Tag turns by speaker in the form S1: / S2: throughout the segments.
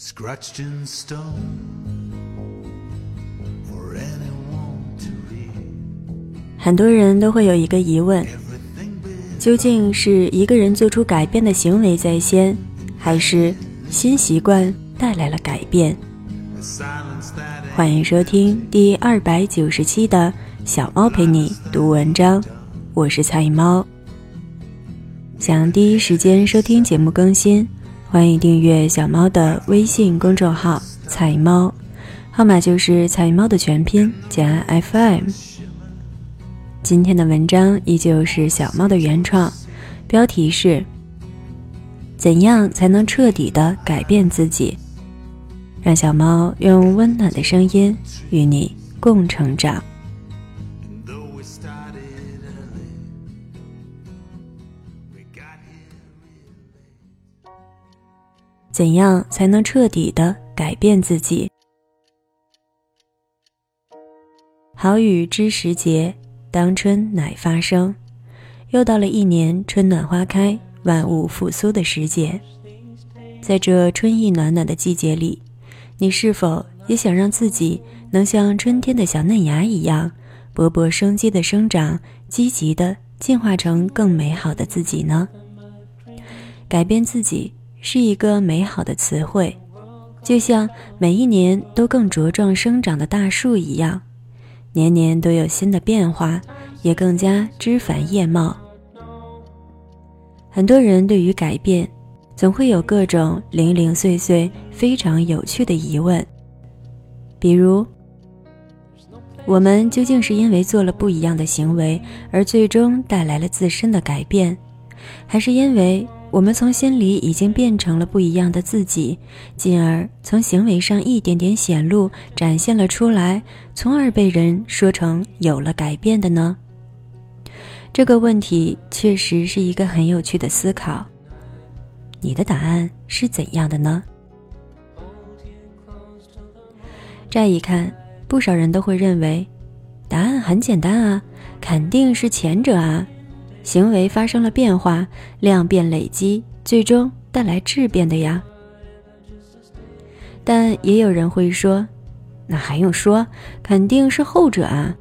S1: scratched in stone for anyone to read.
S2: 很多人都会有一个疑问：究竟是一个人做出改变的行为在先，还是新习惯带来了改变欢迎收听第二百九十期的小猫陪你读文章，我是菜猫。想第一时间收听节目更新，欢迎订阅小猫的微信公众号“菜猫”，号码就是“菜猫”的全拼加 FM。今天的文章依旧是小猫的原创，标题是“怎样才能彻底的改变自己”。让小猫用温暖的声音与你共成长。怎样才能彻底的改变自己？好雨知时节，当春乃发生。又到了一年春暖花开、万物复苏的时节。在这春意暖暖的季节里，你是否也想让自己能像春天的小嫩芽一样，勃勃生机的生长，积极的进化成更美好的自己呢？改变自己是一个美好的词汇，就像每一年都更茁壮生长的大树一样，年年都有新的变化，也更加枝繁叶茂。很多人对于改变，总会有各种零零碎碎、非常有趣的疑问，比如：我们究竟是因为做了不一样的行为，而最终带来了自身的改变，还是因为我们从心里已经变成了不一样的自己，进而从行为上一点点显露、展现了出来，从而被人说成有了改变的呢？这个问题确实是一个很有趣的思考。你的答案是怎样的呢？乍一看，不少人都会认为，答案很简单啊，肯定是前者啊。行为发生了变化，量变累积，最终带来质变的呀。但也有人会说，那还用说，肯定是后者啊。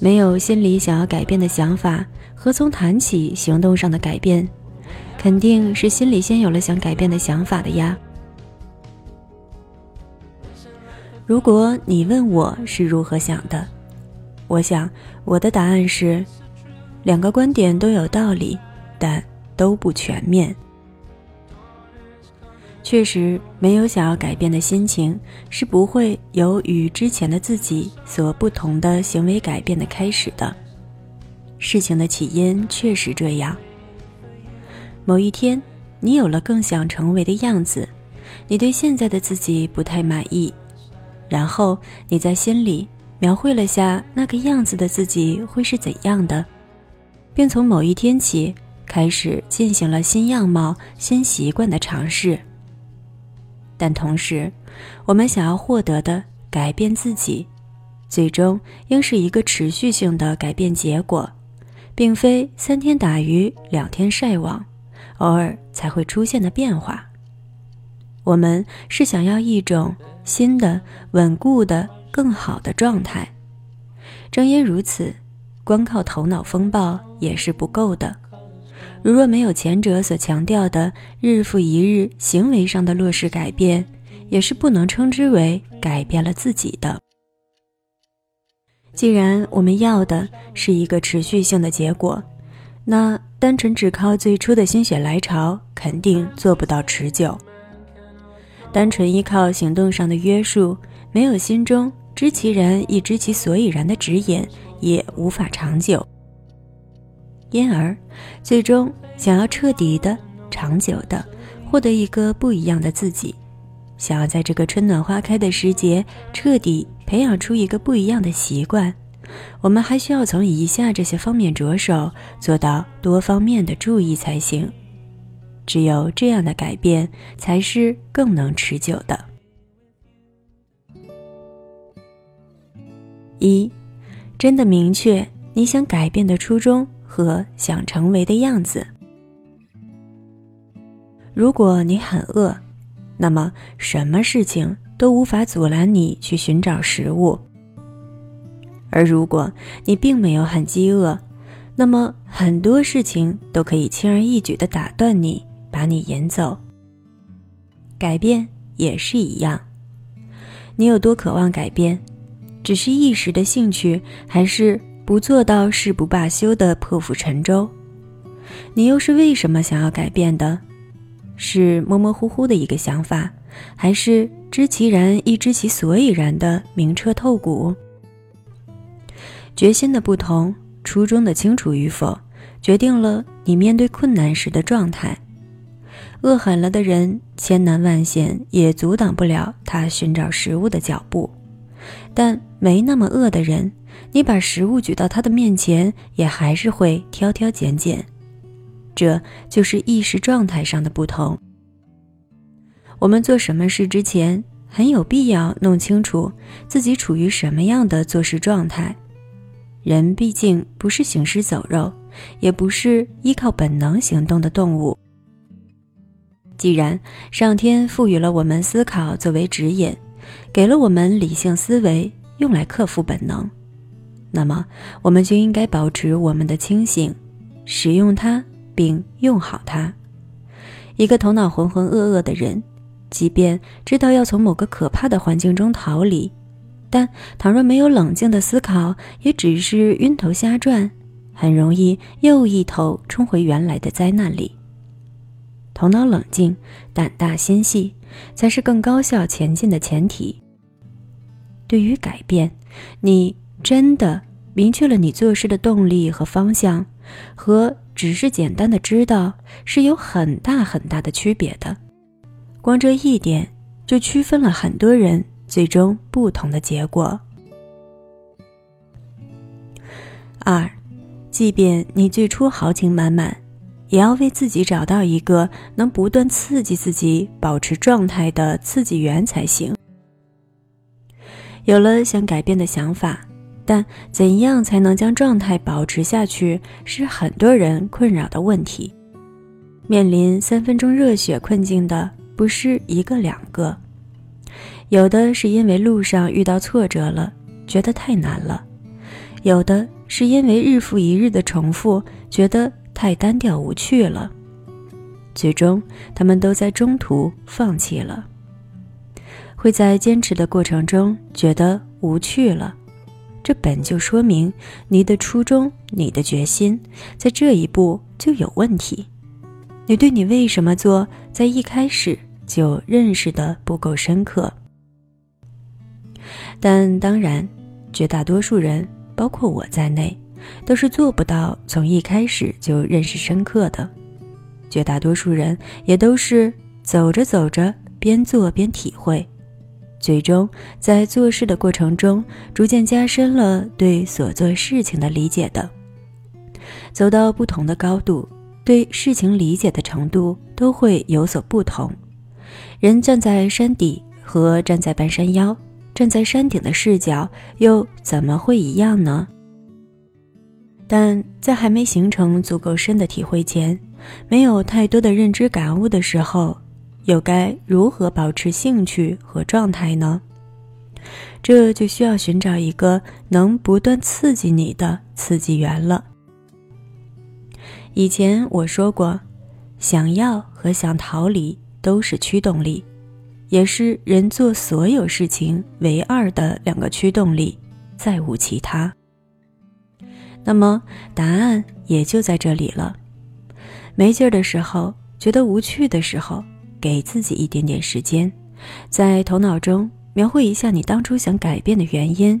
S2: 没有心里想要改变的想法，何从谈起行动上的改变？肯定是心里先有了想改变的想法的呀。如果你问我是如何想的，我想我的答案是。两个观点都有道理，但都不全面。确实，没有想要改变的心情，是不会有与之前的自己所不同的行为改变的开始的。事情的起因确实这样。某一天，你有了更想成为的样子，你对现在的自己不太满意，然后你在心里描绘了下那个样子的自己会是怎样的。并从某一天起开始进行了新样貌、新习惯的尝试。但同时，我们想要获得的改变自己，最终应是一个持续性的改变结果，并非三天打鱼两天晒网，偶尔才会出现的变化。我们是想要一种新的、稳固的、更好的状态。正因如此。光靠头脑风暴也是不够的，如若没有前者所强调的日复一日行为上的落实改变，也是不能称之为改变了自己的。既然我们要的是一个持续性的结果，那单纯只靠最初的心血来潮，肯定做不到持久。单纯依靠行动上的约束，没有心中知其然亦知其所以然的指引。也无法长久，因而，最终想要彻底的、长久的获得一个不一样的自己，想要在这个春暖花开的时节彻底培养出一个不一样的习惯，我们还需要从以下这些方面着手，做到多方面的注意才行。只有这样的改变，才是更能持久的。一。真的明确你想改变的初衷和想成为的样子。如果你很饿，那么什么事情都无法阻拦你去寻找食物。而如果你并没有很饥饿，那么很多事情都可以轻而易举地打断你，把你引走。改变也是一样，你有多渴望改变，只是一时的兴趣，还是不做到誓不罢休的破釜沉舟？你又是为什么想要改变的？是模模糊糊的一个想法，还是知其然亦知其所以然的明彻透骨？决心的不同，初衷的清楚与否，决定了你面对困难时的状态。饿狠了的人，千难万险也阻挡不了他寻找食物的脚步；但没那么饿的人，你把食物举到他的面前，也还是会挑挑拣拣。这就是意识状态上的不同。我们做什么事之前，很有必要弄清楚自己处于什么样的做事状态。人毕竟不是行尸走肉，也不是依靠本能行动的动物。既然上天赋予了我们思考作为指引，给了我们理性思维用来克服本能，那么我们就应该保持我们的清醒，使用它并用好它。一个头脑浑浑噩噩的人，即便知道要从某个可怕的环境中逃离。但倘若没有冷静的思考，也只是晕头瞎转，很容易又一头冲回原来的灾难里。头脑冷静、胆大心细，才是更高效前进的前提。对于改变，你真的明确了你做事的动力和方向，和只是简单的知道是有很大很大的区别的。光这一点，就区分了很多人。最终不同的结果。二，即便你最初豪情满满，也要为自己找到一个能不断刺激自己、保持状态的刺激源才行。有了想改变的想法，但怎样才能将状态保持下去，是很多人困扰的问题。面临三分钟热血困境的不是一个两个。有的是因为路上遇到挫折了，觉得太难了；有的是因为日复一日的重复，觉得太单调无趣了。最终，他们都在中途放弃了。会在坚持的过程中觉得无趣了，这本就说明你的初衷、你的决心在这一步就有问题。你对你为什么做，在一开始就认识的不够深刻。但当然，绝大多数人，包括我在内，都是做不到从一开始就认识深刻的。绝大多数人也都是走着走着，边做边体会，最终在做事的过程中，逐渐加深了对所做事情的理解的。走到不同的高度，对事情理解的程度都会有所不同。人站在山底和站在半山腰。站在山顶的视角又怎么会一样呢？但在还没形成足够深的体会前，没有太多的认知感悟的时候，又该如何保持兴趣和状态呢？这就需要寻找一个能不断刺激你的刺激源了。以前我说过，想要和想逃离都是驱动力。也是人做所有事情唯二的两个驱动力，再无其他。那么答案也就在这里了。没劲儿的时候，觉得无趣的时候，给自己一点点时间，在头脑中描绘一下你当初想改变的原因：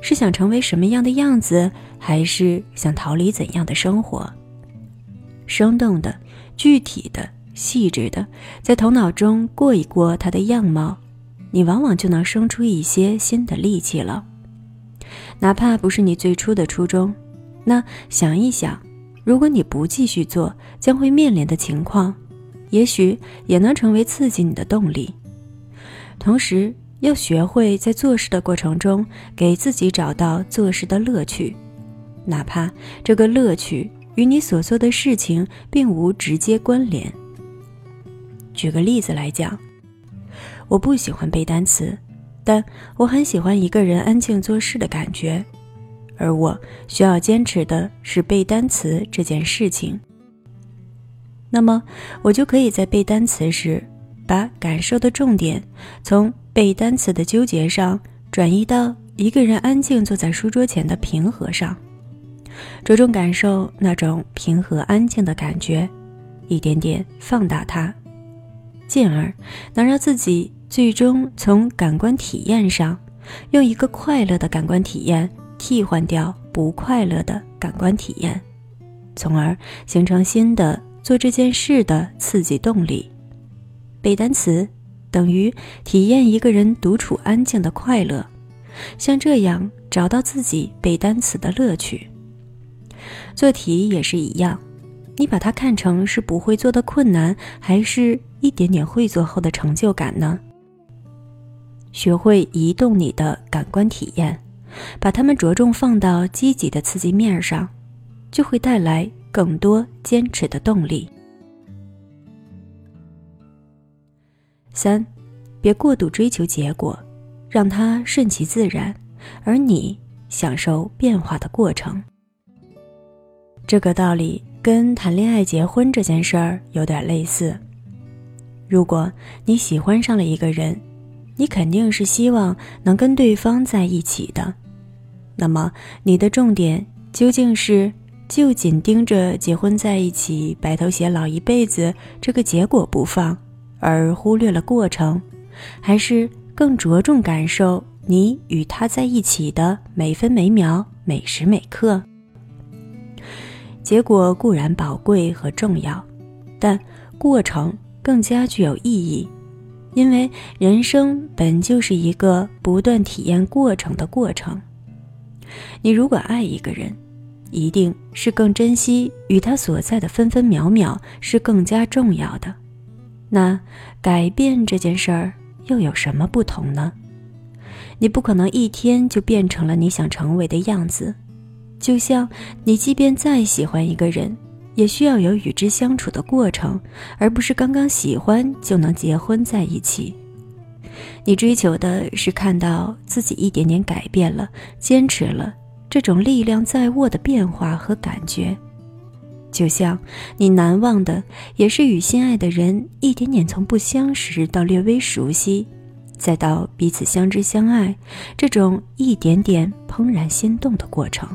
S2: 是想成为什么样的样子，还是想逃离怎样的生活？生动的、具体的。细致的，在头脑中过一过它的样貌，你往往就能生出一些新的力气了。哪怕不是你最初的初衷，那想一想，如果你不继续做，将会面临的情况，也许也能成为刺激你的动力。同时，要学会在做事的过程中，给自己找到做事的乐趣，哪怕这个乐趣与你所做的事情并无直接关联。举个例子来讲，我不喜欢背单词，但我很喜欢一个人安静做事的感觉，而我需要坚持的是背单词这件事情。那么，我就可以在背单词时，把感受的重点从背单词的纠结上转移到一个人安静坐在书桌前的平和上，着重感受那种平和安静的感觉，一点点放大它。进而能让自己最终从感官体验上，用一个快乐的感官体验替换掉不快乐的感官体验，从而形成新的做这件事的刺激动力。背单词等于体验一个人独处安静的快乐，像这样找到自己背单词的乐趣。做题也是一样。你把它看成是不会做的困难，还是一点点会做后的成就感呢？学会移动你的感官体验，把它们着重放到积极的刺激面上，就会带来更多坚持的动力。三，别过度追求结果，让它顺其自然，而你享受变化的过程。这个道理。跟谈恋爱、结婚这件事儿有点类似。如果你喜欢上了一个人，你肯定是希望能跟对方在一起的。那么，你的重点究竟是就紧盯着结婚在一起、白头偕老一辈子这个结果不放，而忽略了过程，还是更着重感受你与他在一起的每分每秒、每时每刻？结果固然宝贵和重要，但过程更加具有意义，因为人生本就是一个不断体验过程的过程。你如果爱一个人，一定是更珍惜与他所在的分分秒秒，是更加重要的。那改变这件事儿又有什么不同呢？你不可能一天就变成了你想成为的样子。就像你，即便再喜欢一个人，也需要有与之相处的过程，而不是刚刚喜欢就能结婚在一起。你追求的是看到自己一点点改变了，坚持了这种力量在握的变化和感觉。就像你难忘的，也是与心爱的人一点点从不相识到略微熟悉，再到彼此相知相爱，这种一点点怦然心动的过程。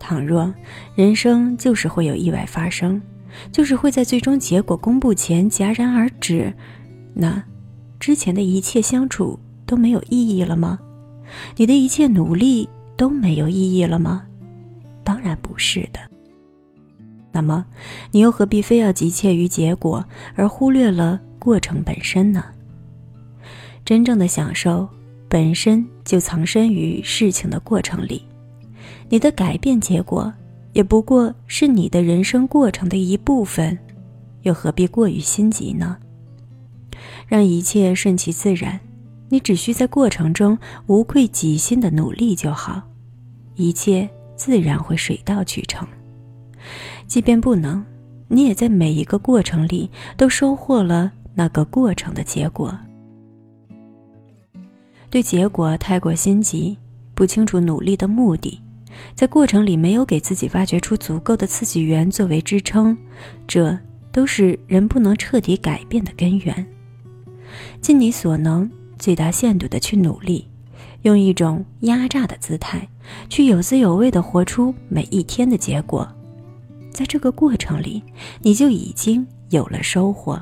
S2: 倘若人生就是会有意外发生，就是会在最终结果公布前戛然而止，那之前的一切相处都没有意义了吗？你的一切努力都没有意义了吗？当然不是的。那么，你又何必非要急切于结果，而忽略了过程本身呢？真正的享受本身就藏身于事情的过程里。你的改变结果，也不过是你的人生过程的一部分，又何必过于心急呢？让一切顺其自然，你只需在过程中无愧己心的努力就好，一切自然会水到渠成。即便不能，你也在每一个过程里都收获了那个过程的结果。对结果太过心急，不清楚努力的目的。在过程里没有给自己挖掘出足够的刺激源作为支撑，这都是人不能彻底改变的根源。尽你所能，最大限度的去努力，用一种压榨的姿态，去有滋有味的活出每一天的结果。在这个过程里，你就已经有了收获。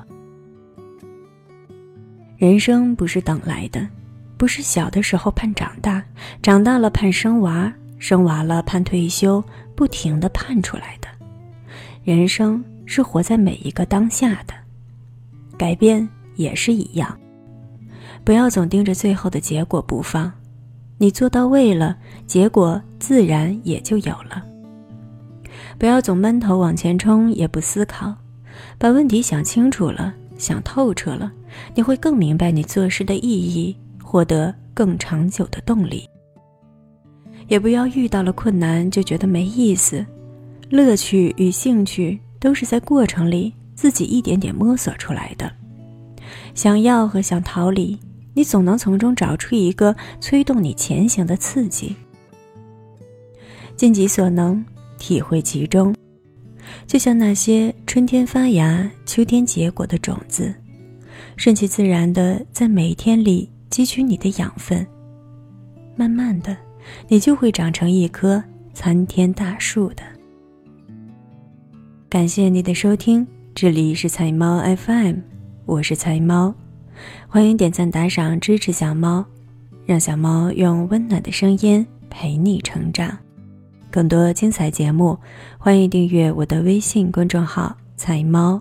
S2: 人生不是等来的，不是小的时候盼长大，长大了盼生娃。生娃了，盼退休，不停的盼出来的。人生是活在每一个当下的，改变也是一样。不要总盯着最后的结果不放，你做到位了，结果自然也就有了。不要总闷头往前冲，也不思考，把问题想清楚了，想透彻了，你会更明白你做事的意义，获得更长久的动力。也不要遇到了困难就觉得没意思，乐趣与兴趣都是在过程里自己一点点摸索出来的。想要和想逃离，你总能从中找出一个催动你前行的刺激。尽己所能，体会其中，就像那些春天发芽、秋天结果的种子，顺其自然的在每一天里汲取你的养分。慢慢的，你就会长成一棵参天大树的。感谢你的收听，这里是菜猫 FM，我是菜猫，欢迎点赞打赏支持小猫，让小猫用温暖的声音陪你成长。更多精彩节目，欢迎订阅我的微信公众号“彩猫”，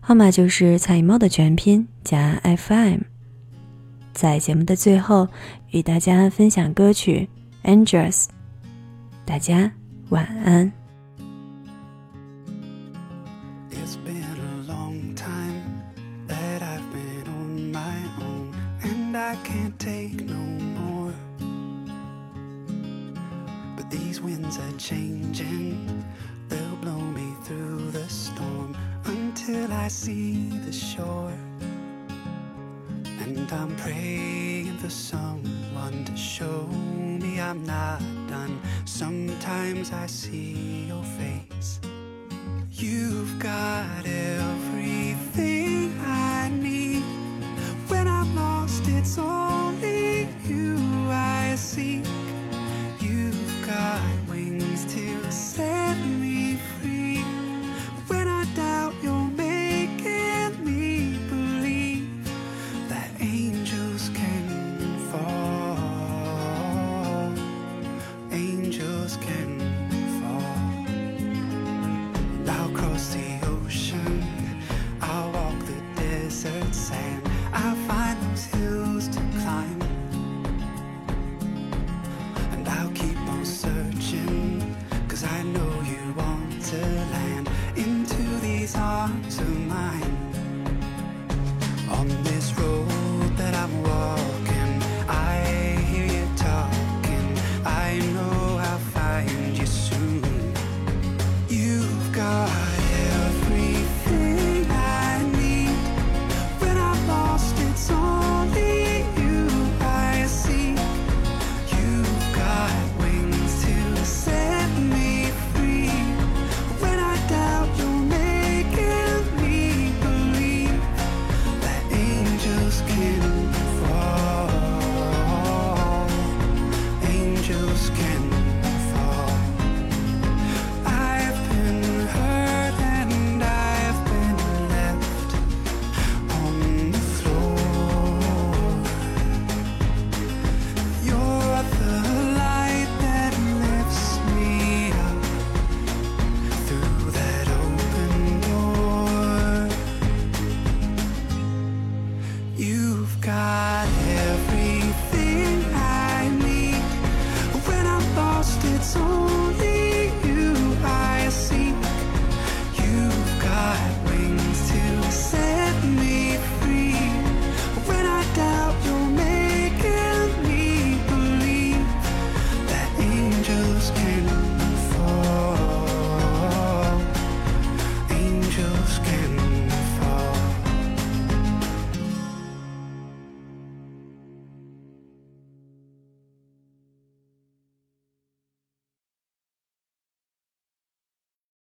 S2: 号码就是“彩猫”的全拼加 FM。在节目的最后，与大家分享歌曲《Angels》，大家晚安。
S1: These winds are changing, they'll blow me through the storm until I see the shore. And I'm praying for someone to show me I'm not done. Sometimes I see your face. tonight